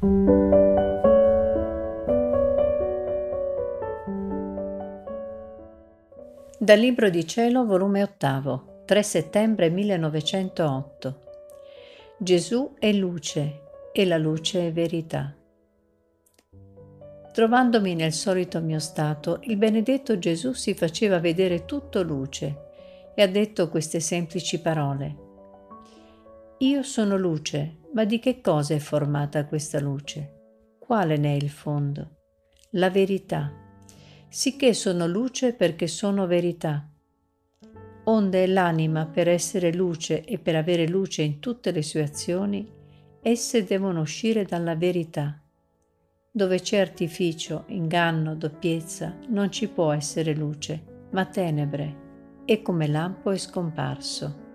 Dal Libro di Cielo, volume ottavo, 3 settembre 1908. Gesù è luce e la luce è verità. Trovandomi nel solito mio stato, il benedetto Gesù si faceva vedere tutto luce e ha detto queste semplici parole. Io sono luce, ma di che cosa è formata questa luce? Quale ne è il fondo? La verità. Sicché sono luce perché sono verità. Onde l'anima per essere luce e per avere luce in tutte le sue azioni, esse devono uscire dalla verità dove c'è artificio, inganno, doppiezza, non ci può essere luce, ma tenebre, e come lampo è scomparso.